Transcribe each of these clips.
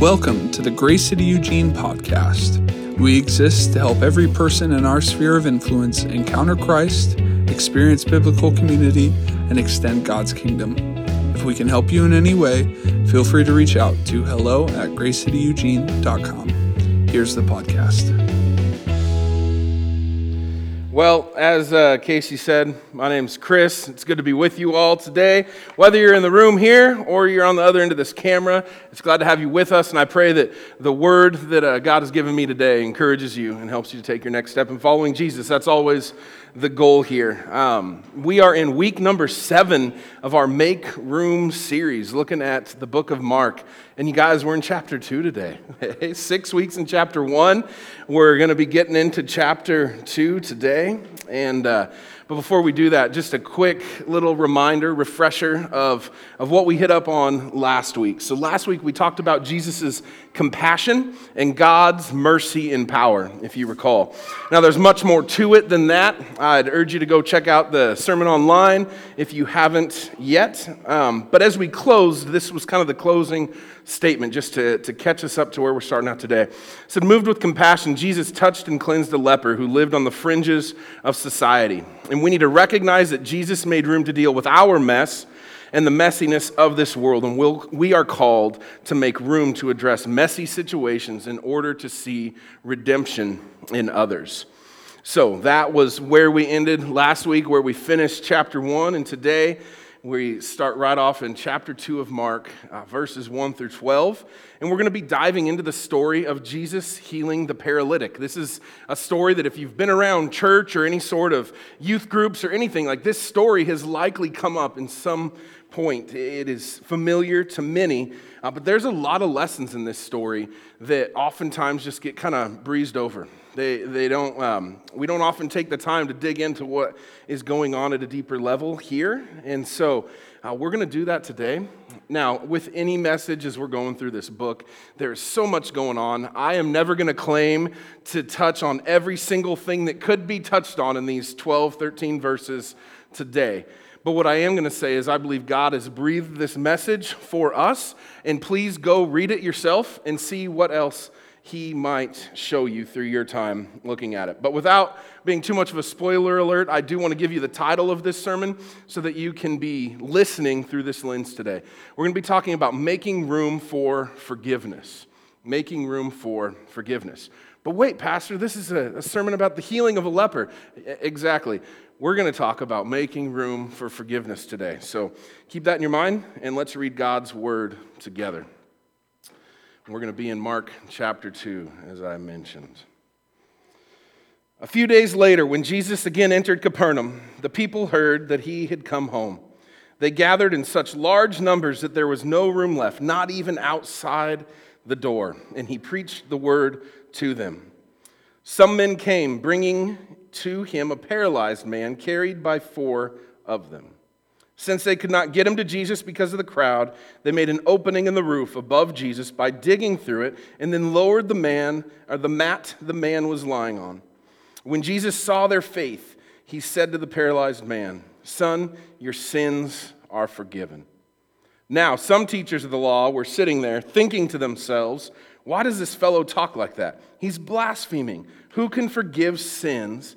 Welcome to the Grace City Eugene podcast. We exist to help every person in our sphere of influence encounter Christ, experience biblical community, and extend God's kingdom. If we can help you in any way, feel free to reach out to hello at gracecityeugene.com. Here's the podcast. Well, as uh, Casey said, my name's Chris. It's good to be with you all today. Whether you're in the room here or you're on the other end of this camera, it's glad to have you with us. And I pray that the word that uh, God has given me today encourages you and helps you to take your next step in following Jesus. That's always the goal here. Um, we are in week number seven of our Make Room series, looking at the book of Mark. And you guys, we're in chapter two today. Six weeks in chapter one. We're going to be getting into chapter two today. And uh, but before we do that, just a quick little reminder, refresher of, of what we hit up on last week. So, last week we talked about Jesus' compassion and God's mercy and power, if you recall. Now, there's much more to it than that. I'd urge you to go check out the sermon online if you haven't yet. Um, but as we closed, this was kind of the closing statement just to, to catch us up to where we're starting out today. It said, Moved with compassion, Jesus touched and cleansed a leper who lived on the fringes of society. And we need to recognize that Jesus made room to deal with our mess and the messiness of this world. And we'll, we are called to make room to address messy situations in order to see redemption in others. So that was where we ended last week, where we finished chapter one. And today, we start right off in chapter 2 of Mark, uh, verses 1 through 12. And we're going to be diving into the story of Jesus healing the paralytic. This is a story that, if you've been around church or any sort of youth groups or anything, like this story has likely come up in some point. It is familiar to many, uh, but there's a lot of lessons in this story that oftentimes just get kind of breezed over. They, they don't, um, we don't often take the time to dig into what is going on at a deeper level here. And so uh, we're going to do that today. Now, with any message as we're going through this book, there's so much going on. I am never going to claim to touch on every single thing that could be touched on in these 12, 13 verses today. But what I am going to say is, I believe God has breathed this message for us. And please go read it yourself and see what else he might show you through your time looking at it. But without being too much of a spoiler alert, I do want to give you the title of this sermon so that you can be listening through this lens today. We're going to be talking about making room for forgiveness. Making room for forgiveness. But wait, Pastor, this is a, sermon about the healing of a leper. Exactly. We're going to talk about making room for forgiveness today. So keep that in your mind and let's read God's word together. We're going to be in Mark chapter 2, as I mentioned. A few days later, when Jesus again entered Capernaum, the people heard that he had come home. They gathered in such large numbers that there was no room left, not even outside the door, and he preached the word to them. Some men came, bringing to him a paralyzed man carried by four of them. Since they could not get him to Jesus because of the crowd, they made an opening in the roof above Jesus by digging through it and then lowered the man or the mat the man was lying on. When Jesus saw their faith, he said to the paralyzed man, "Son, your sins are forgiven." Now, some teachers of the law were sitting there thinking to themselves, "Why does this fellow talk like that? He's blaspheming. Who can forgive sins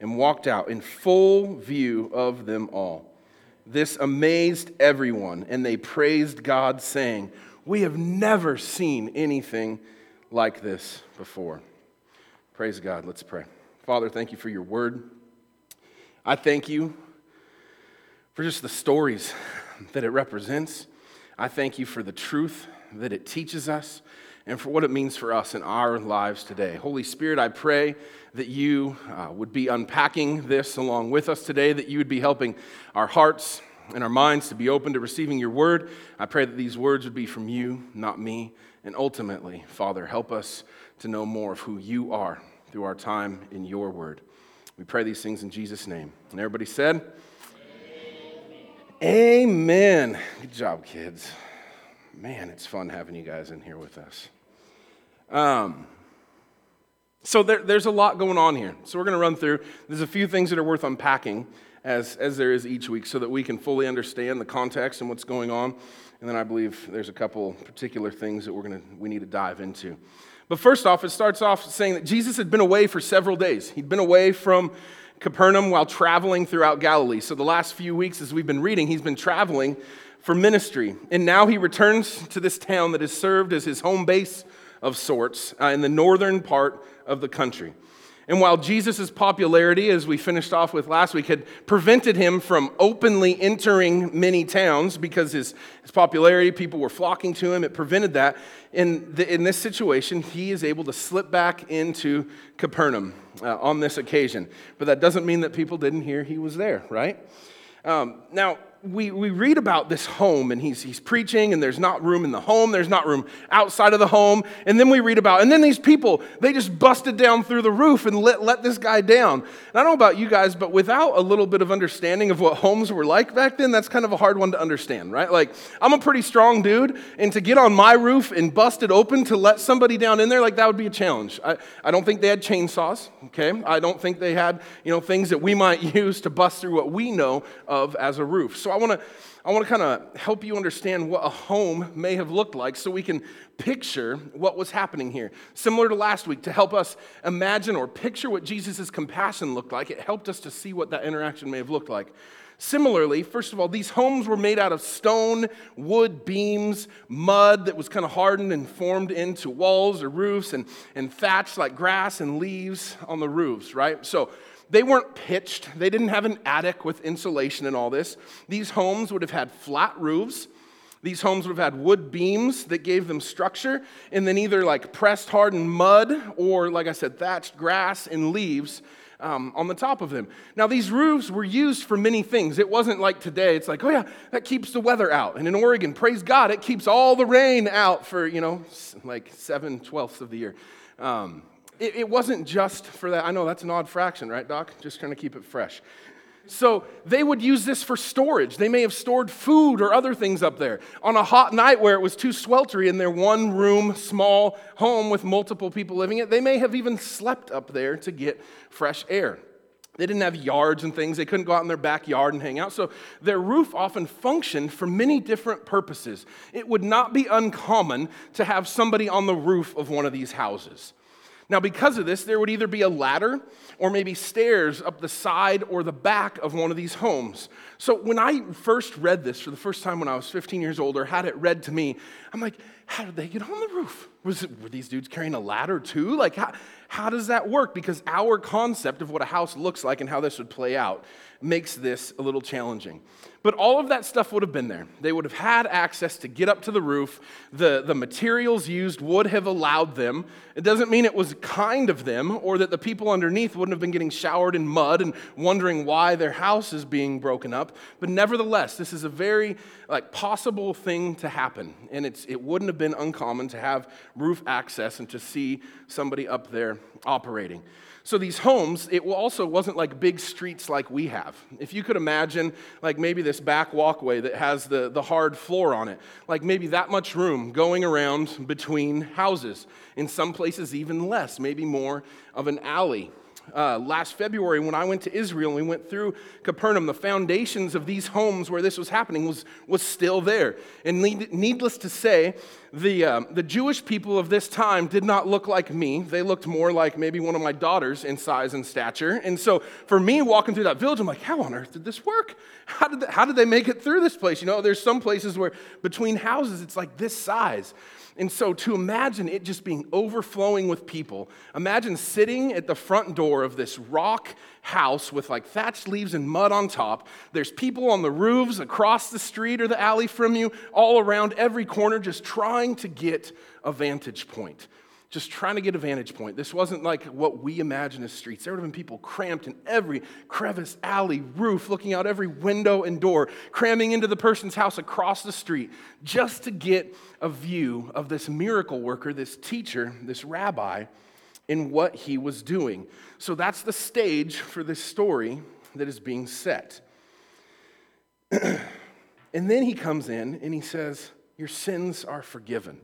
and walked out in full view of them all. This amazed everyone, and they praised God, saying, We have never seen anything like this before. Praise God. Let's pray. Father, thank you for your word. I thank you for just the stories that it represents. I thank you for the truth that it teaches us and for what it means for us in our lives today. Holy Spirit, I pray that you uh, would be unpacking this along with us today, that you would be helping our hearts and our minds to be open to receiving your word. I pray that these words would be from you, not me. And ultimately, Father, help us to know more of who you are through our time in your word. We pray these things in Jesus' name. And everybody said, Amen. Amen. Good job, kids. Man, it's fun having you guys in here with us. Um, so there, there's a lot going on here. So we're going to run through. There's a few things that are worth unpacking as, as there is each week so that we can fully understand the context and what's going on. And then I believe there's a couple particular things that we're going to, we need to dive into. But first off, it starts off saying that Jesus had been away for several days. He'd been away from Capernaum while traveling throughout Galilee. So the last few weeks, as we've been reading, he's been traveling for ministry. And now he returns to this town that has served as his home base of sorts uh, in the northern part of the country. And while Jesus' popularity, as we finished off with last week, had prevented him from openly entering many towns because his, his popularity, people were flocking to him, it prevented that. In, the, in this situation, he is able to slip back into Capernaum uh, on this occasion. But that doesn't mean that people didn't hear he was there, right? Um, now, we, we read about this home and he's, he's preaching and there's not room in the home there's not room outside of the home. And then we read about and then these people they just busted down through the roof and let, let this guy down. And i don't know about you guys but without a little bit of understanding of what homes were like back then that's kind of a hard one to understand right? Like i'm a pretty strong dude and to get on my roof and bust it open to let somebody down in there like that would be a challenge. I, I don't think they had chainsaws okay? I don't think they had you know things that we might use to bust through what we know of as a roof. So I want to I want to kind of help you understand what a home may have looked like so we can picture what was happening here. Similar to last week, to help us imagine or picture what Jesus' compassion looked like, it helped us to see what that interaction may have looked like. Similarly, first of all, these homes were made out of stone, wood beams, mud that was kind of hardened and formed into walls or roofs, and, and thatch like grass and leaves on the roofs, right? So they weren't pitched, they didn't have an attic with insulation and all this. These homes would have had flat roofs. These homes would have had wood beams that gave them structure, and then either like pressed hardened mud or, like I said, thatched grass and leaves um, on the top of them. Now, these roofs were used for many things. It wasn't like today, it's like, oh yeah, that keeps the weather out. And in Oregon, praise God, it keeps all the rain out for, you know, like seven twelfths of the year. Um, it, it wasn't just for that. I know that's an odd fraction, right, Doc? Just trying to keep it fresh. So they would use this for storage. They may have stored food or other things up there. On a hot night where it was too sweltery in their one room, small home with multiple people living it, they may have even slept up there to get fresh air. They didn't have yards and things. They couldn't go out in their backyard and hang out. So their roof often functioned for many different purposes. It would not be uncommon to have somebody on the roof of one of these houses. Now, because of this, there would either be a ladder or maybe stairs up the side or the back of one of these homes. So, when I first read this for the first time when I was 15 years old or had it read to me, I'm like, how did they get on the roof? Was it, were these dudes carrying a ladder too? Like, how, how does that work? Because our concept of what a house looks like and how this would play out makes this a little challenging. But all of that stuff would have been there. They would have had access to get up to the roof. The, the materials used would have allowed them. It doesn't mean it was kind of them or that the people underneath wouldn't have been getting showered in mud and wondering why their house is being broken up. But nevertheless, this is a very like possible thing to happen. And it's, it wouldn't have been uncommon to have roof access and to see somebody up there operating. So these homes, it also wasn't like big streets like we have. If you could imagine, like maybe this back walkway that has the, the hard floor on it, like maybe that much room going around between houses. In some places, even less, maybe more of an alley uh, last February when I went to Israel and we went through Capernaum, the foundations of these homes where this was happening was, was still there. And need, needless to say, the, um, the Jewish people of this time did not look like me. They looked more like maybe one of my daughters in size and stature. And so for me, walking through that village, I'm like, how on earth did this work? How did, they, how did they make it through this place? You know, there's some places where between houses it's like this size. And so to imagine it just being overflowing with people, imagine sitting at the front door of this rock house with like thatched leaves and mud on top. There's people on the roofs across the street or the alley from you, all around every corner, just trying to get a vantage point. Just trying to get a vantage point. This wasn't like what we imagine as streets. There would have been people cramped in every crevice, alley, roof, looking out every window and door, cramming into the person's house across the street just to get a view of this miracle worker, this teacher, this rabbi, in what he was doing. So that's the stage for this story that is being set. and then he comes in and he says, Your sins are forgiven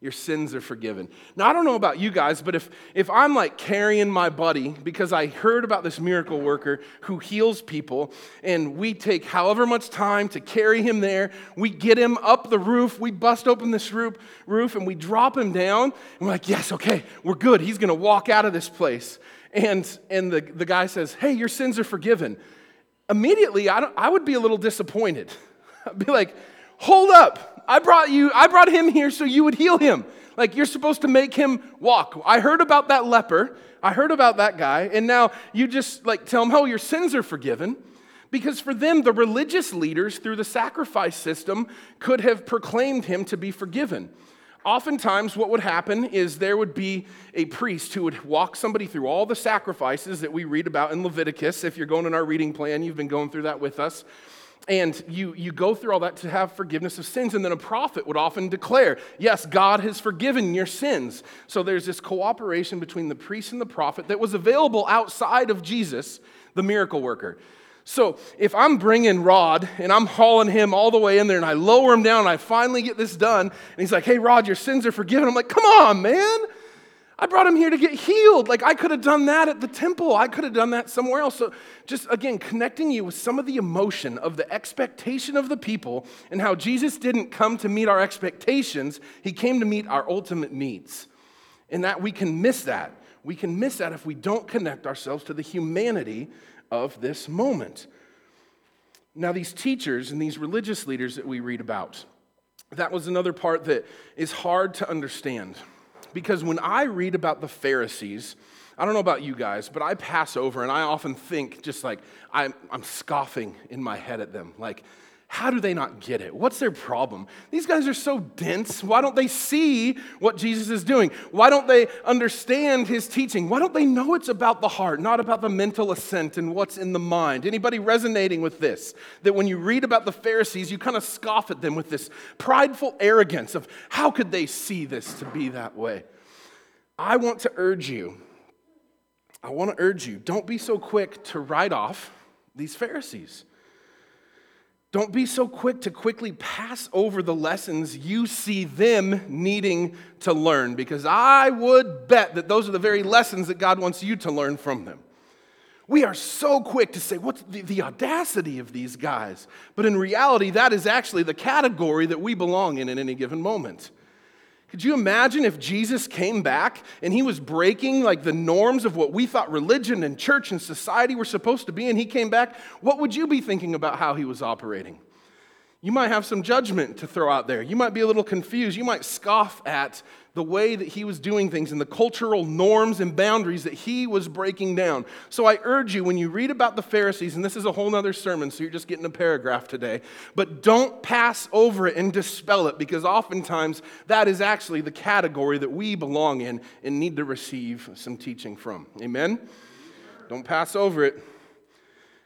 your sins are forgiven. Now, I don't know about you guys, but if, if I'm like carrying my buddy because I heard about this miracle worker who heals people, and we take however much time to carry him there, we get him up the roof, we bust open this roof, roof and we drop him down, and we're like, yes, okay, we're good. He's going to walk out of this place. And, and the, the guy says, hey, your sins are forgiven. Immediately, I, don't. I would be a little disappointed. I'd be like, hold up I brought you, I brought him here so you would heal him. Like you're supposed to make him walk. I heard about that leper. I heard about that guy. And now you just like tell him, oh, your sins are forgiven. Because for them, the religious leaders through the sacrifice system could have proclaimed him to be forgiven. Oftentimes, what would happen is there would be a priest who would walk somebody through all the sacrifices that we read about in Leviticus. If you're going in our reading plan, you've been going through that with us and you, you go through all that to have forgiveness of sins. And then a prophet would often declare, Yes, God has forgiven your sins. So there's this cooperation between the priest and the prophet that was available outside of Jesus, the miracle worker. So if I'm bringing Rod and I'm hauling him all the way in there and I lower him down and I finally get this done, and he's like, Hey, Rod, your sins are forgiven. I'm like, Come on, man. I brought him here to get healed. Like I could have done that at the temple. I could have done that somewhere else. So, just again, connecting you with some of the emotion of the expectation of the people and how Jesus didn't come to meet our expectations, he came to meet our ultimate needs. And that we can miss that. We can miss that if we don't connect ourselves to the humanity of this moment. Now, these teachers and these religious leaders that we read about, that was another part that is hard to understand because when I read about the Pharisees, I don't know about you guys, but I pass over and I often think just like I'm, I'm scoffing in my head at them. Like, how do they not get it? What's their problem? These guys are so dense. Why don't they see what Jesus is doing? Why don't they understand his teaching? Why don't they know it's about the heart, not about the mental assent and what's in the mind? Anybody resonating with this? That when you read about the Pharisees, you kind of scoff at them with this prideful arrogance of how could they see this to be that way? I want to urge you, I want to urge you, don't be so quick to write off these Pharisees. Don't be so quick to quickly pass over the lessons you see them needing to learn, because I would bet that those are the very lessons that God wants you to learn from them. We are so quick to say, what's the, the, audacity of these guys? But in reality, that is actually the category that we belong in at any given moment. Could you imagine if Jesus came back and he was breaking like the norms of what we thought religion and church and society were supposed to be and he came back? What would you be thinking about how he was operating? You might have some judgment to throw out there. You might be a little confused. You might scoff at the way that he was doing things and the cultural norms and boundaries that he was breaking down. So I urge you, when you read about the Pharisees, and this is a whole other sermon, so you're just getting a paragraph today, but don't pass over it and dispel it because oftentimes that is actually the category that we belong in and need to receive some teaching from. Amen? Don't pass over it.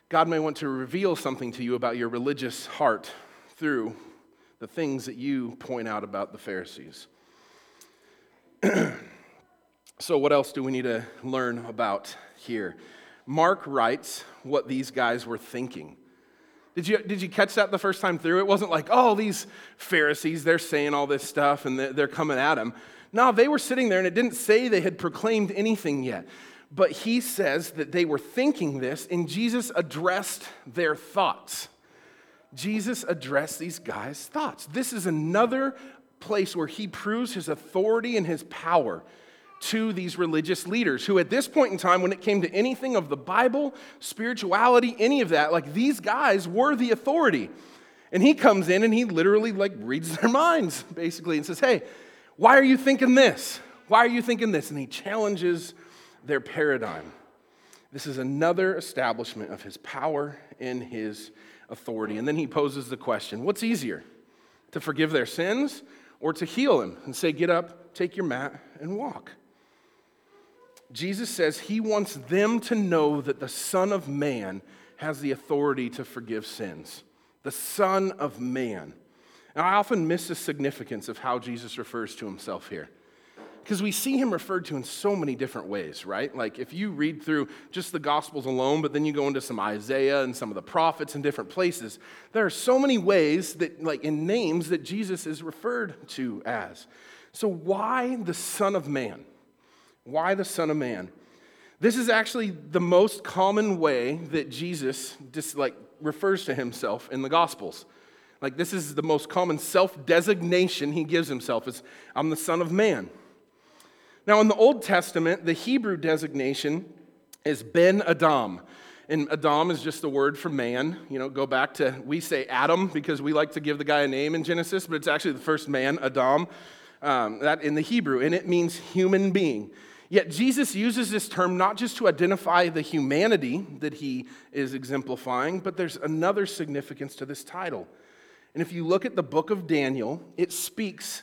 God may want to reveal something to you about your religious heart through the things that you point out about the Pharisees. so, what else do we need to learn about here? Mark writes what these guys were thinking. Did you, did you catch that the first time through? It wasn't like, oh, these Pharisees, they're saying all this stuff and they're coming at him. No, they were sitting there and it didn't say they had proclaimed anything yet. But he says that they were thinking this and Jesus addressed their thoughts. Jesus addressed these guys' thoughts. This is another place where he proves his authority and his power to these religious leaders who at this point in time when it came to anything of the bible spirituality any of that like these guys were the authority. And he comes in and he literally like reads their minds basically and says hey why are you thinking this? Why are you thinking this? And he challenges their paradigm. This is another establishment of his power and his authority and then he poses the question what's easier to forgive their sins or to heal him and say, Get up take your mat and walk. Jesus says he wants them to know that the Son of Man has the authority to forgive sins. The Son of Man. And I often miss the significance of how Jesus refers to himself here. Because we see him referred to in so many different ways, right? Like if you read through just the Gospels alone, but then you go into some Isaiah and some of the prophets in different places, there are so many ways that, like in names, that Jesus is referred to as. So why the Son of Man? Why the Son of Man? This is actually the most common way that Jesus just like refers to himself in the Gospels. Like this is the most common self-designation he gives himself is I'm the Son of Man. Now in the Old Testament, the Hebrew designation is Ben Adam. And Adam is just a word for man. You know, go back to, we say Adam because we like to give the guy a name in Genesis, but it's actually the first man, Adam, um, that in the Hebrew, and it means human being. Yet Jesus uses this term not just to identify the humanity that he is exemplifying, but there's another significance to this title. And if you look at the book of Daniel, it speaks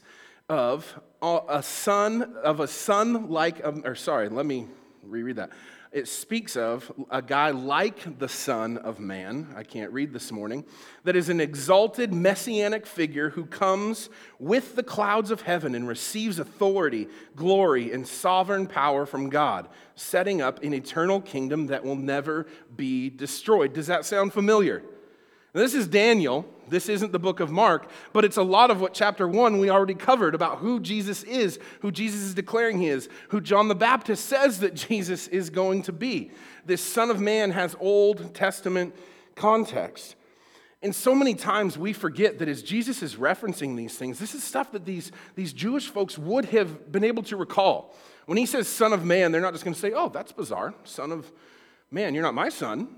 of a son of a son like or sorry, let me reread that it speaks of a guy like the Son of Man, I can't read this morning, that is an exalted messianic figure who comes with the clouds of heaven and receives authority, glory, and sovereign power from God, setting up an eternal kingdom that will never be destroyed. Does that sound familiar? Now, this is Daniel. This isn't the book of Mark, but it's a lot of what chapter one we already covered about who Jesus is, who Jesus is declaring he is, who John the Baptist says that Jesus is going to be. This Son of Man has Old Testament context. And so many times we forget that as Jesus is referencing these things, this is stuff that these, these Jewish folks would have been able to recall. When he says Son of Man, they're not just going to say, oh, that's bizarre. Son of Man, you're not my son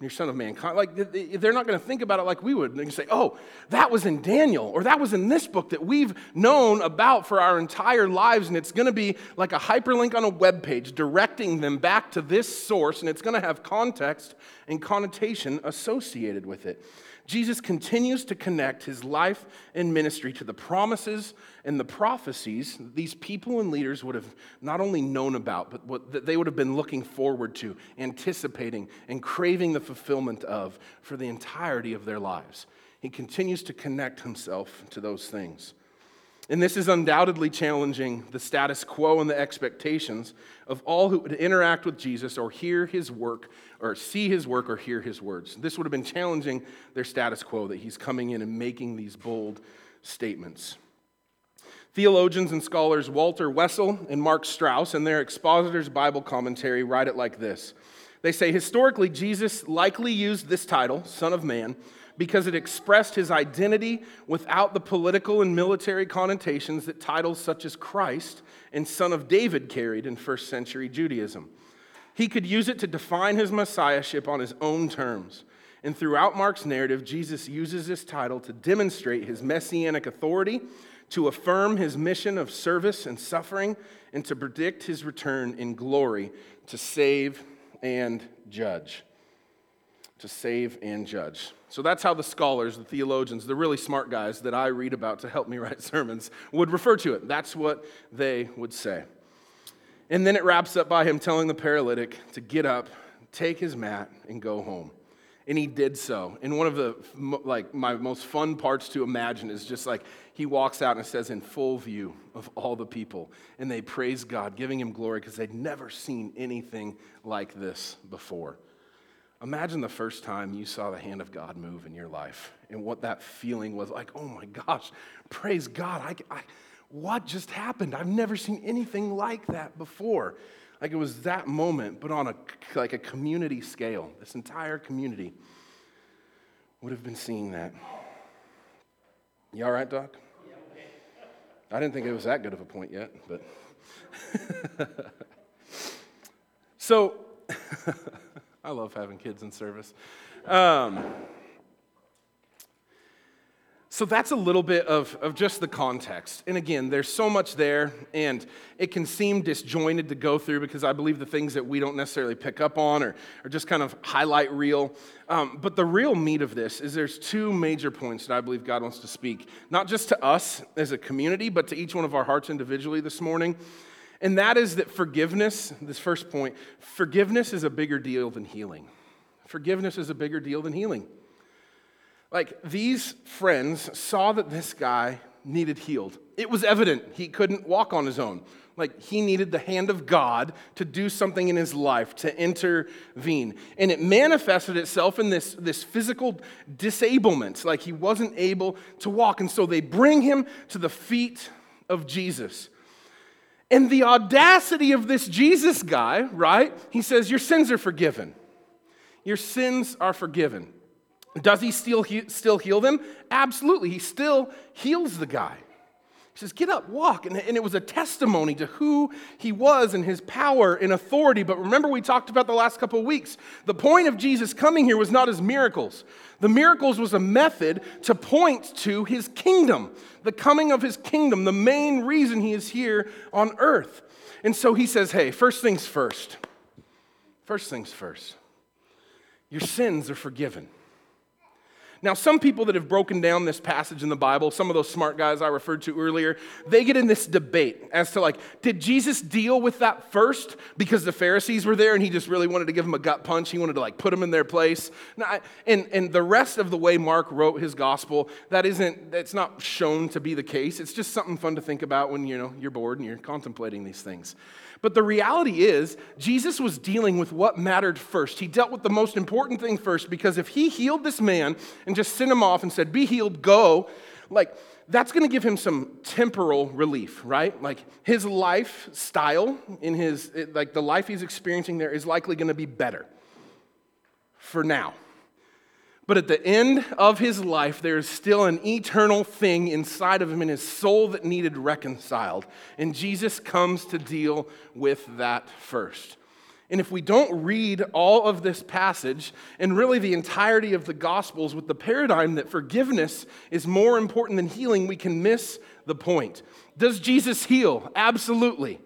you're son of mankind. Like, they're not going to think about it like we would. They can say, oh, that was in Daniel, or that was in this book that we've known about for our entire lives, and it's going to be like a hyperlink on a web page directing them back to this source, and it's going to have context and connotation associated with it. Jesus continues to connect his life and ministry to the promises and the prophecies these people and leaders would have not only known about, but what that they would have been looking forward to, anticipating, and craving the fulfillment of for the entirety of their lives. He continues to connect himself to those things. And this is undoubtedly challenging the status quo and the expectations of all who would interact with Jesus or hear his work or see his work or hear his words. This would have been challenging their status quo that he's coming in and making these bold statements. Theologians and scholars Walter Wessel and Mark Strauss, in their Expositor's Bible Commentary, write it like this They say, historically, Jesus likely used this title, Son of Man, because it expressed his identity without the political and military connotations that titles such as Christ and Son of David carried in first century Judaism. He could use it to define his messiahship on his own terms. And throughout Mark's narrative, Jesus uses this title to demonstrate his messianic authority, to affirm his mission of service and suffering, and to predict his return in glory to save and judge to save and judge. So that's how the scholars, the theologians, the really smart guys that I read about to help me write sermons would refer to it. That's what they would say. And then it wraps up by him telling the paralytic to get up, take his mat, and go home. And he did so. And one of the like my most fun parts to imagine is just like he walks out and says in full view of all the people, and they praise God, giving him glory because they'd never seen anything like this before. Imagine the first time you saw the hand of God move in your life and what that feeling was like. Oh my gosh, praise God. I, I, what just happened? I've never seen anything like that before. Like it was that moment, but on a, like a community scale. This entire community would have been seeing that. You all right, Doc? I didn't think it was that good of a point yet, but. so. I love having kids in service. Um, So that's a little bit of, of just the context. And again, there's so much there, and it can seem disjointed to go through because I believe the things that we don't necessarily pick up on or, or just kind of highlight real. Um, but the real meat of this is there's two major points that I believe God wants to speak, not just to us as a community, but to each one of our hearts individually this morning. And that is that forgiveness, this first point, forgiveness is a bigger deal than healing. Forgiveness is a bigger deal than healing. Like these friends saw that this guy needed healed. It was evident he couldn't walk on his own. Like he needed the hand of God to do something in his life, to intervene. And it manifested itself in this, this physical disablement, like he wasn't able to walk. And so they bring him to the feet of Jesus. And the audacity of this Jesus guy, right? He says, Your sins are forgiven. Your sins are forgiven. Does he still, still heal them? Absolutely. He still heals the guy. He says, Get up, walk. And, and it was a testimony to who he was and his power and authority. But remember, we talked about the last couple of weeks. The point of Jesus coming here was not his miracles, the miracles was a method to point to his kingdom, the coming of his kingdom, the main reason he is here on earth. And so he says, Hey, first things first. First things first. Your sins are forgiven. Now, some people that have broken down this passage in the Bible, some of those smart guys I referred to earlier, they get in this debate as to like, did Jesus deal with that first because the Pharisees were there and he just really wanted to give them a gut punch? He wanted to like put them in their place. And, and the rest of the way Mark wrote his gospel, that isn't, that's not shown to be the case. It's just something fun to think about when, you know, you're bored and you're contemplating these things. But the reality is, Jesus was dealing with what mattered first. He dealt with the most important thing first because if he healed this man and just sent him off and said, Be healed, go, like, that's going to give him some temporal relief, right? Like his lifestyle in his, like the life he's experiencing there is likely going to be better for now. But at the end of his life, there is still an eternal thing inside of him in his soul that needed reconciled. And Jesus comes to deal with that first. And if we don't read all of this passage and really the entirety of the Gospels with the paradigm that forgiveness is more important than healing, we can miss the point. Does Jesus heal? Absolutely.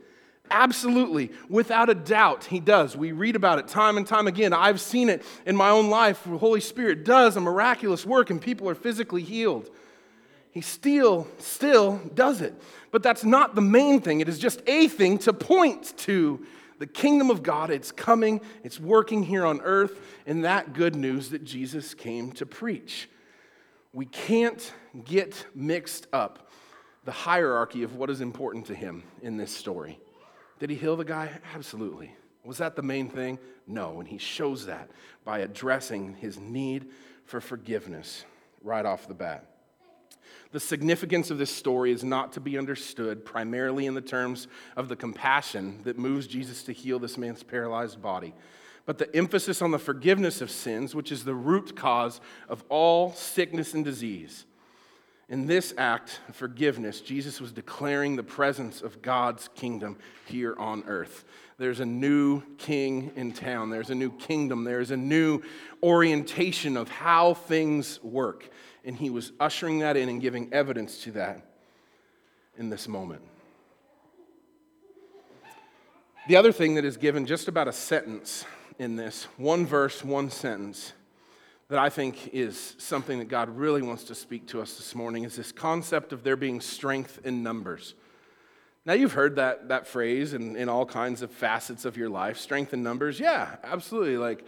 Absolutely, without a doubt, he does. We read about it time and time again. I've seen it in my own life. The Holy Spirit does a miraculous work and people are physically healed. He still, still does it. But that's not the main thing. It is just a thing to point to the kingdom of God. It's coming, it's working here on earth, and that good news that Jesus came to preach. We can't get mixed up the hierarchy of what is important to him in this story. Did he heal the guy? Absolutely. Was that the main thing? No. And he shows that by addressing his need for forgiveness right off the bat. The significance of this story is not to be understood primarily in the terms of the compassion that moves Jesus to heal this man's paralyzed body, but the emphasis on the forgiveness of sins, which is the root cause of all sickness and disease. In this act of forgiveness, Jesus was declaring the presence of God's kingdom here on earth. There's a new king in town, there's a new kingdom, there's a new orientation of how things work. And he was ushering that in and giving evidence to that in this moment. The other thing that is given just about a sentence in this one verse, one sentence that I think is something that God really wants to speak to us this morning is this concept of there being strength in numbers. Now, you've heard that, that phrase in, in all kinds of facets of your life strength in numbers. Yeah, absolutely. Like,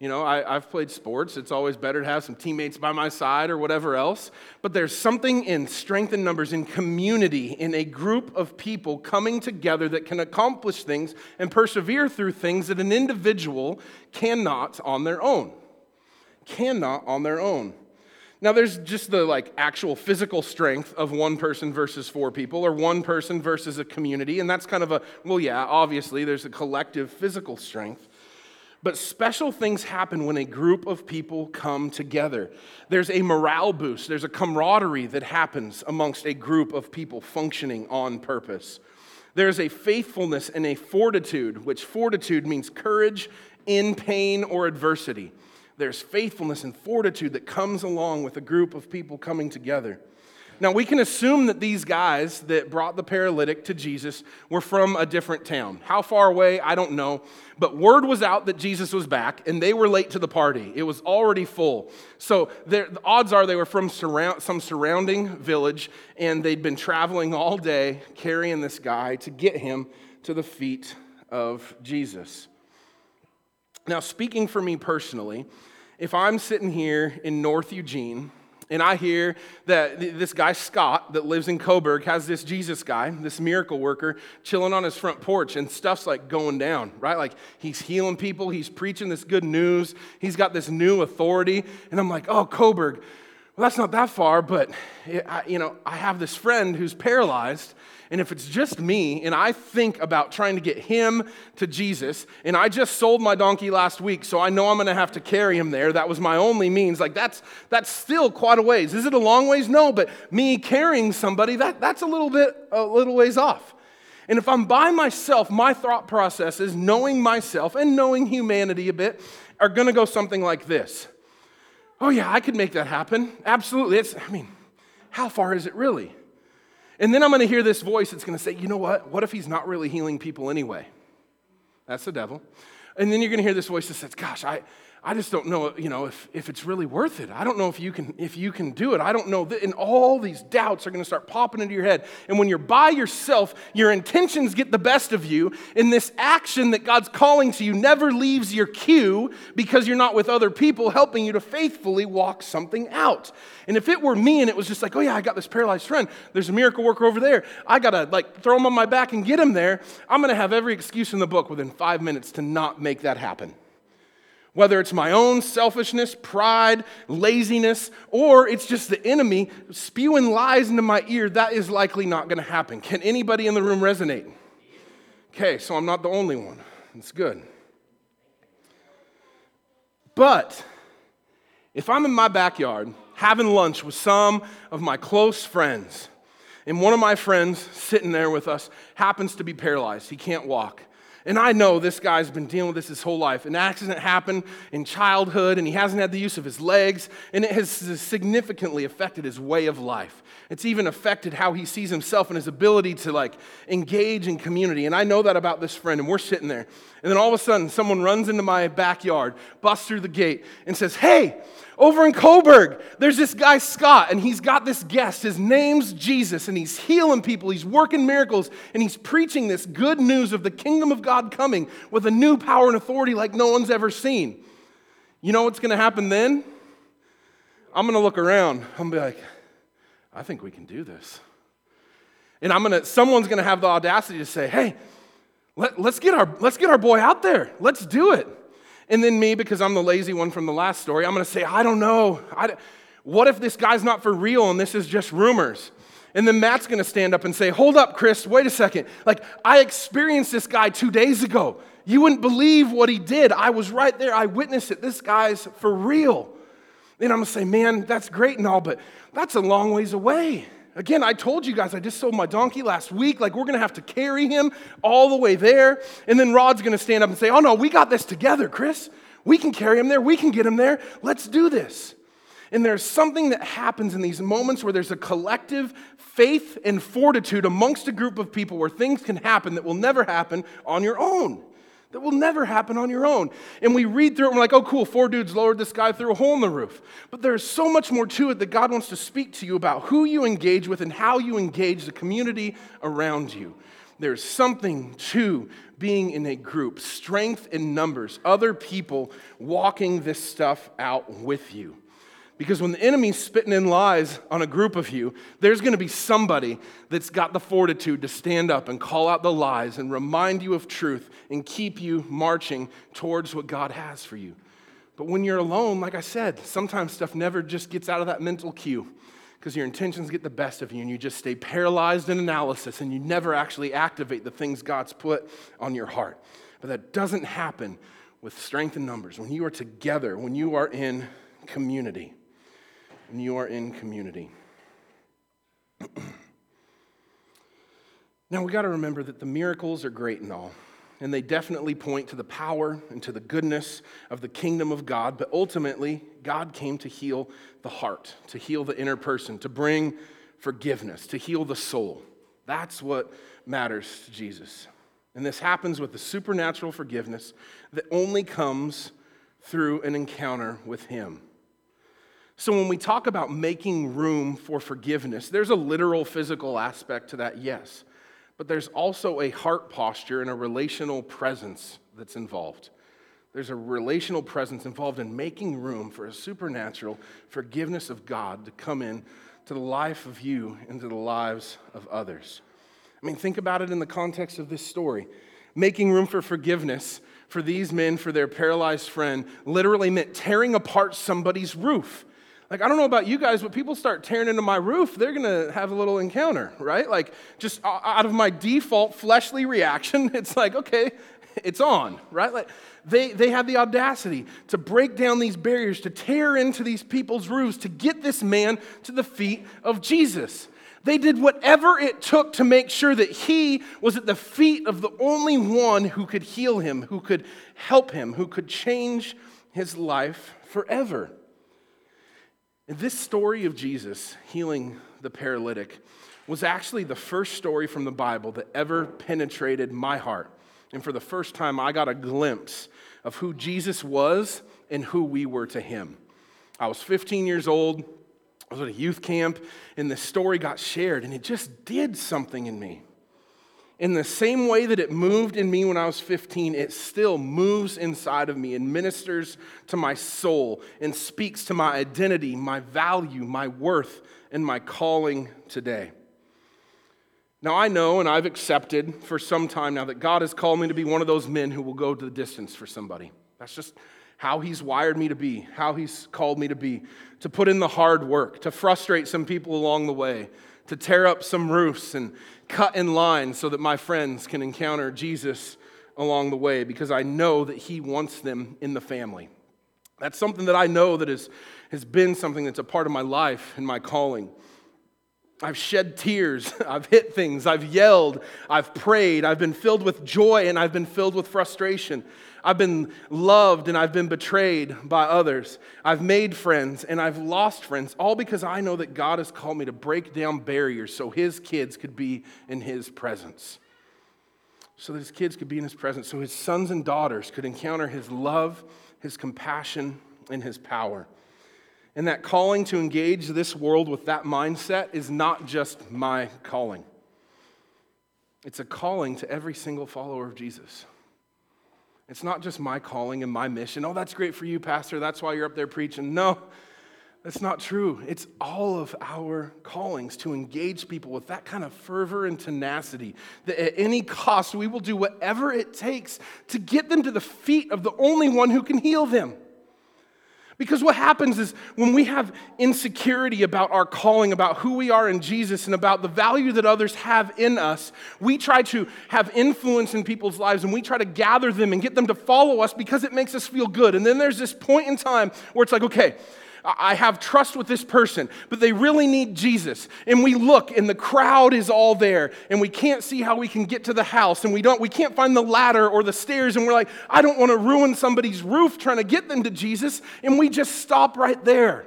you know, I, have played sports. It's always better to have some teammates by my side or whatever else. But there's something in strength in numbers, in community, in a group of people coming together that can accomplish things and persevere through things that an individual cannot on their own cannot on their own. Now, there's just the like actual physical strength of one person versus four people, or one person versus a community, and that's kind of a well, yeah, obviously there's a collective physical strength. But special things happen when a group of people come together. There's a morale boost, there's a camaraderie that happens amongst a group of people functioning on purpose. There's a faithfulness and a fortitude, which fortitude means courage in pain or adversity. There's faithfulness and fortitude that comes along with a group of people coming together. Now, we can assume that these guys that brought the paralytic to Jesus were from a different town. How far away, I don't know. But word was out that Jesus was back, and they were late to the party. It was already full. So the odds are they were from surround, some surrounding village, and they'd been traveling all day carrying this guy to get him to the feet of Jesus. Now, speaking for me personally, if I'm sitting here in North Eugene, and I hear that this guy, Scott, that lives in Coburg, has this Jesus guy, this miracle worker, chilling on his front porch, and stuff's like going down, right? Like he's healing people, he's preaching this good news, he's got this new authority. And I'm like, oh, Coburg, well, that's not that far, but, you know, I have this friend who's paralyzed, and if it's just me and I think about trying to get him to Jesus, and I just sold my donkey last week, so I know I'm going to have to carry him there. That was my only means. Like that's that's still quite a ways. Is it a long ways? No, but me carrying somebody that that's a little bit a little ways off. And if I'm by myself, my thought processes, knowing myself and knowing humanity a bit, are going to go something like this. Oh yeah, I could make that happen. Absolutely. It's I mean, how far is it really? And then I'm going to hear this voice that's going to say, you know what? What if he's not really healing people anyway? That's the devil. And then you're going to hear this voice that says, gosh, I, I just don't know, you know, if, if it's really worth it. I don't know if you can if you can do it. I don't know. And all these doubts are going to start popping into your head. And when you're by yourself, your intentions get the best of you. And this action that God's calling to you never leaves your queue because you're not with other people helping you to faithfully walk something out. And if it were me and it was just like, oh yeah, I got this paralyzed friend. There's a miracle worker over there. I gotta like throw him on my back and get him there. I'm gonna have every excuse in the book within five minutes to not make that happen. Whether it's my own selfishness, pride, laziness, or it's just the enemy spewing lies into my ear, that is likely not going to happen. Can anybody in the room resonate? Okay, so I'm not the only one. It's good. But if I'm in my backyard having lunch with some of my close friends, and one of my friends sitting there with us happens to be paralyzed, he can't walk. And I know this guy's been dealing with this his whole life. An accident happened in childhood, and he hasn't had the use of his legs, and it has significantly affected his way of life. It's even affected how he sees himself and his ability to like engage in community. And I know that about this friend, and we're sitting there. And then all of a sudden, someone runs into my backyard, busts through the gate, and says, Hey, over in Coburg, there's this guy, Scott, and he's got this guest. His name's Jesus, and he's healing people, he's working miracles, and he's preaching this good news of the kingdom of God coming with a new power and authority like no one's ever seen. You know what's going to happen then? I'm going to look around. I'm going to be like, I think we can do this. And I'm going to, someone's going to have the audacity to say, hey, let, us get our, let's get our boy out there. Let's do it. And then me, because I'm the lazy one from the last story, I'm going to say, I don't know. I, what if this guy's not for real and this is just rumors? And then Matt's going to stand up and say, Hold up, Chris, wait a second. Like, I experienced this guy two days ago. You wouldn't believe what he did. I was right there. I witnessed it. This guy's for real. Then I'm going to say, Man, that's great and all, but that's a long ways away. Again, I told you guys I just sold my donkey last week. Like, we're going to have to carry him all the way there. And then Rod's going to stand up and say, Oh, no, we got this together, Chris. We can carry him there. We can get him there. Let's do this. And there's something that happens in these moments where there's a collective faith and fortitude amongst a group of people where things can happen that will never happen on your own that will never happen on your own. And we read through it and we're like, oh, cool, four dudes lowered this guy through a hole in the roof. But there's so much more to it that God wants to speak to you about who you engage with and how you engage the community around you. There's something to being in a group, strength in numbers, other people walking this stuff out with you. Because when the enemy's spitting in lies on a group of you, there's going to be somebody that's got the fortitude to stand up and call out the lies and remind you of truth and keep you marching towards what God has for you. But when you're alone, like I said, sometimes stuff never just gets out of that mental queue because your intentions get the best of you and you just stay paralyzed in analysis and you never actually activate the things God's put on your heart. But that doesn't happen with strength in numbers, when you are together, when you are in community and you are in community. now, we got to remember that the miracles are great and all. and they definitely point to the power and to the goodness of the kingdom of God. But ultimately, God came to heal the heart, to heal the inner person, to bring forgiveness, to heal the soul. That's what matters to Jesus. And this happens with the supernatural forgiveness that only comes through an encounter with Him. So, when we talk about making room for forgiveness, there's a literal physical aspect to that, yes. But there's also a heart posture and a relational presence that's involved. There's a relational presence involved in making room for a supernatural forgiveness of God to come in to the life of you and to the lives of others. I mean, think about it in the context of this story. Making room for forgiveness for these men, for their paralyzed friend, literally meant tearing apart somebody's roof. Like, I don't know about you guys, but people start tearing into my roof, they're gonna have a little encounter, right? Like, just out of my default fleshly reaction, it's like, okay, it's on, right? Like, they, they had the audacity to break down these barriers, to tear into these people's roofs, to get this man to the feet of Jesus. They did whatever it took to make sure that he was at the feet of the only one who could heal him, who could help him, who could change his life forever. This story of Jesus healing the paralytic was actually the first story from the Bible that ever penetrated my heart. And for the first time, I got a glimpse of who Jesus was and who we were to him. I was 15 years old. I was at a youth camp, and this story got shared, and it just did something in me. In the same way that it moved in me when I was 15, it still moves inside of me and ministers to my soul and speaks to my identity, my value, my worth, and my calling today. Now, I know and I've accepted for some time now that God has called me to be one of those men who will go to the distance for somebody. That's just how He's wired me to be, how He's called me to be, to put in the hard work, to frustrate some people along the way, to tear up some roofs and cut in line so that my friends can encounter Jesus along the way because I know that He wants them in the family. That's something that I know that is, has been something that's a part of my life and my calling. I've shed tears. I've hit things. I've yelled. I've prayed. I've been filled with joy and I've been filled with frustration. I've been loved and I've been betrayed by others. I've made friends and I've lost friends, all because I know that God has called me to break down barriers so His kids could be in His presence. So that His kids could be in His presence, so His sons and daughters could encounter His love, His compassion, and His power. And that calling to engage this world with that mindset is not just my calling. It's a calling to every single follower of Jesus. It's not just my calling and my mission. Oh, that's great for you, Pastor. That's why you're up there preaching. No, that's not true. It's all of our callings to engage people with that kind of fervor and tenacity that at any cost we will do whatever it takes to get them to the feet of the only one who can heal them. Because what happens is when we have insecurity about our calling, about who we are in Jesus, and about the value that others have in us, we try to have influence in people's lives and we try to gather them and get them to follow us because it makes us feel good. And then there's this point in time where it's like, okay, I have trust with this person, but they really need Jesus. And we look and the crowd is all there and we can't see how we can get to the house and we don't we can't find the ladder or the stairs and we're like, I don't want to ruin somebody's roof trying to get them to Jesus and we just stop right there.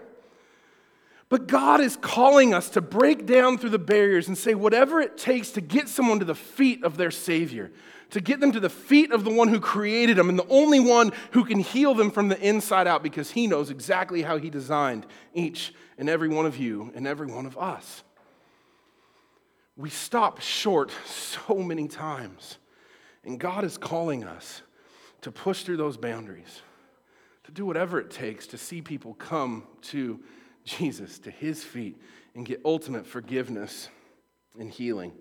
But God is calling us to break down through the barriers and say whatever it takes to get someone to the feet of their Savior, to get them to the feet of the one who created them and the only one who can heal them from the inside out because he knows exactly how he designed each and every one of you and every one of us. We stop short so many times, and God is calling us to push through those boundaries, to do whatever it takes to see people come to Jesus, to his feet, and get ultimate forgiveness and healing.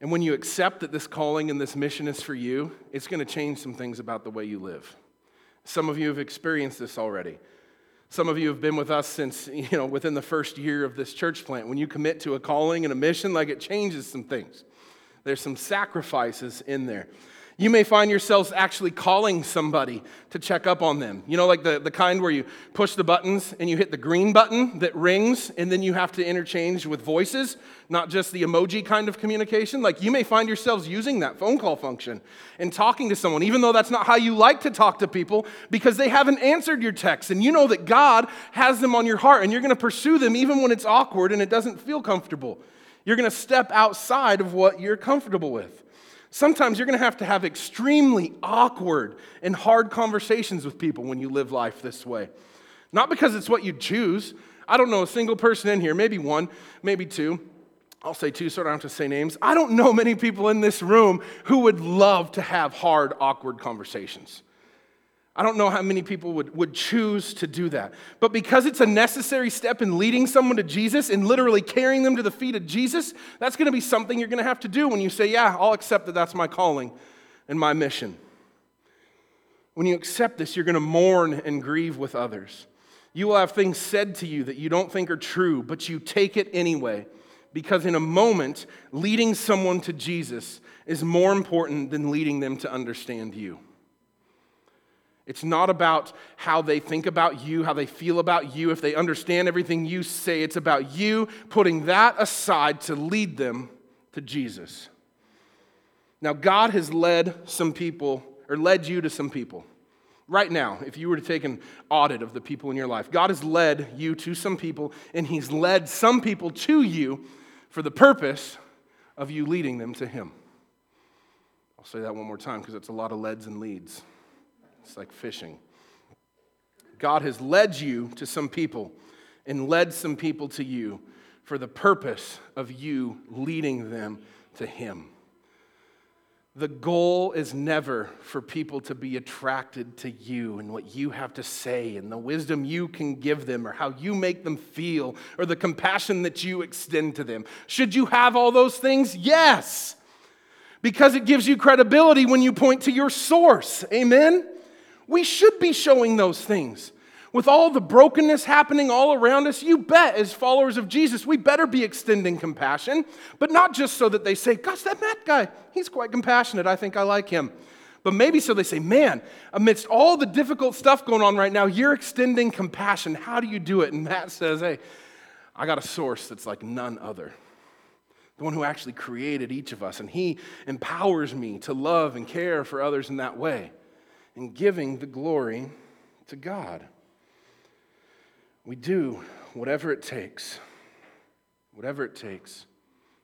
And when you accept that this calling and this mission is for you, it's going to change some things about the way you live. Some of you have experienced this already. Some of you have been with us since, you know, within the first year of this church plant. When you commit to a calling and a mission, like it changes some things. There's some sacrifices in there. You may find yourselves actually calling somebody to check up on them. You know, like the, the kind where you push the buttons and you hit the green button that rings, and then you have to interchange with voices, not just the emoji kind of communication. Like you may find yourselves using that phone call function and talking to someone, even though that's not how you like to talk to people, because they haven't answered your text. And you know that God has them on your heart, and you're going to pursue them even when it's awkward and it doesn't feel comfortable. You're going to step outside of what you're comfortable with. Sometimes you're going to have to have extremely awkward and hard conversations with people when you live life this way. Not because it's what you choose. I don't know a single person in here, maybe one, maybe two. I'll say two so I don't have to say names. I don't know many people in this room who would love to have hard, awkward conversations. I don't know how many people would, would choose to do that. But because it's a necessary step in leading someone to Jesus and literally carrying them to the feet of Jesus, that's going to be something you're going to have to do when you say, Yeah, I'll accept that that's my calling and my mission. When you accept this, you're going to mourn and grieve with others. You will have things said to you that you don't think are true, but you take it anyway. Because in a moment, leading someone to Jesus is more important than leading them to understand you. It's not about how they think about you, how they feel about you, if they understand everything you say. It's about you putting that aside to lead them to Jesus. Now, God has led some people, or led you to some people. Right now, if you were to take an audit of the people in your life, God has led you to some people, and He's led some people to you for the purpose of you leading them to Him. I'll say that one more time because it's a lot of leads and leads. It's like fishing. God has led you to some people and led some people to you for the purpose of you leading them to Him. The goal is never for people to be attracted to you and what you have to say and the wisdom you can give them or how you make them feel or the compassion that you extend to them. Should you have all those things? Yes, because it gives you credibility when you point to your source. Amen? We should be showing those things. With all the brokenness happening all around us, you bet, as followers of Jesus, we better be extending compassion, but not just so that they say, Gosh, that Matt guy, he's quite compassionate. I think I like him. But maybe so they say, Man, amidst all the difficult stuff going on right now, you're extending compassion. How do you do it? And Matt says, Hey, I got a source that's like none other the one who actually created each of us, and He empowers me to love and care for others in that way and giving the glory to God. We do whatever it takes. Whatever it takes.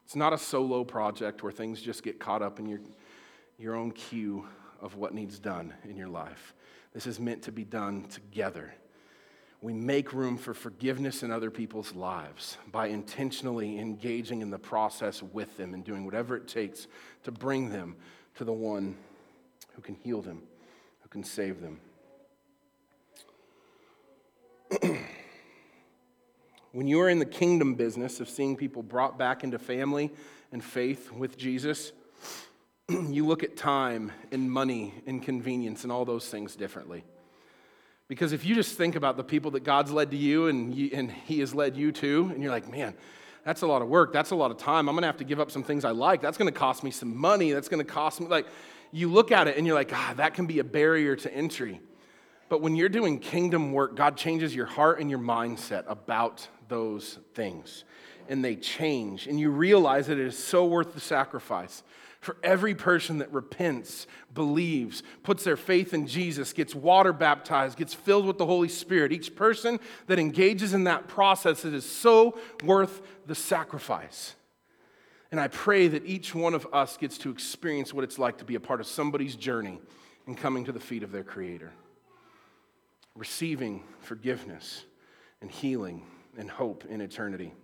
It's not a solo project where things just get caught up in your, your own queue of what needs done in your life. This is meant to be done together. We make room for forgiveness in other people's lives by intentionally engaging in the process with them and doing whatever it takes to bring them to the one who can heal them can save them. when you are in the kingdom business of seeing people brought back into family and faith with Jesus, you look at time and money and convenience and all those things differently. Because if you just think about the people that God's led to you and, you, and He has led you to, and you're like, man, that's a lot of work. That's a lot of time. I'm going to have to give up some things I like. That's going to cost me some money. That's going to cost me, like, you look at it and you're like, ah, that can be a barrier to entry. But when you're doing kingdom work, God changes your heart and your mindset about those things. And they change. And you realize that it is so worth the sacrifice. For every person that repents, believes, puts their faith in Jesus, gets water baptized, gets filled with the Holy Spirit, each person that engages in that process, it is so worth the sacrifice. And I pray that each one of us gets to experience what it's like to be a part of somebody's journey in coming to the feet of their Creator, receiving forgiveness and healing and hope in eternity.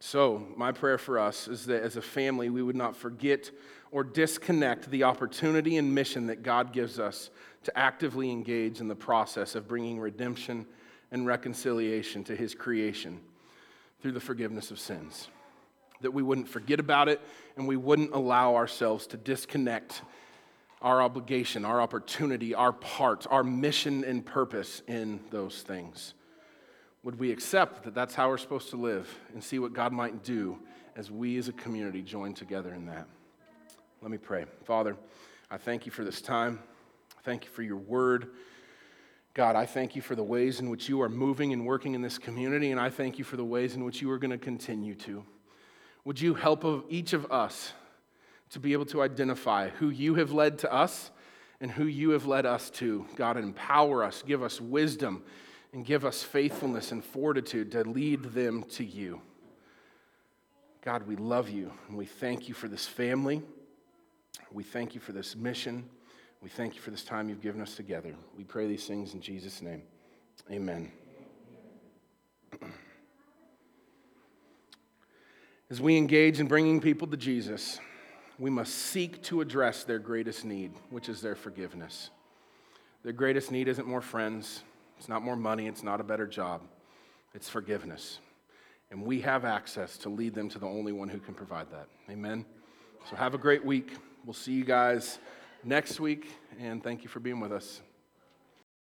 So, my prayer for us is that as a family, we would not forget or disconnect the opportunity and mission that God gives us to actively engage in the process of bringing redemption and reconciliation to His creation through the forgiveness of sins that we wouldn't forget about it and we wouldn't allow ourselves to disconnect our obligation, our opportunity, our part, our mission and purpose in those things. Would we accept that that's how we're supposed to live and see what God might do as we as a community join together in that. Let me pray. Father, I thank you for this time. Thank you for your word. God, I thank you for the ways in which you are moving and working in this community, and I thank you for the ways in which you are going to continue to. Would you help each of us to be able to identify who you have led to us and who you have led us to? God, empower us, give us wisdom, and give us faithfulness and fortitude to lead them to you. God, we love you, and we thank you for this family. We thank you for this mission. We thank you for this time you've given us together. We pray these things in Jesus' name. Amen. As we engage in bringing people to Jesus, we must seek to address their greatest need, which is their forgiveness. Their greatest need isn't more friends, it's not more money, it's not a better job, it's forgiveness. And we have access to lead them to the only one who can provide that. Amen. So have a great week. We'll see you guys next week, and thank you for being with us.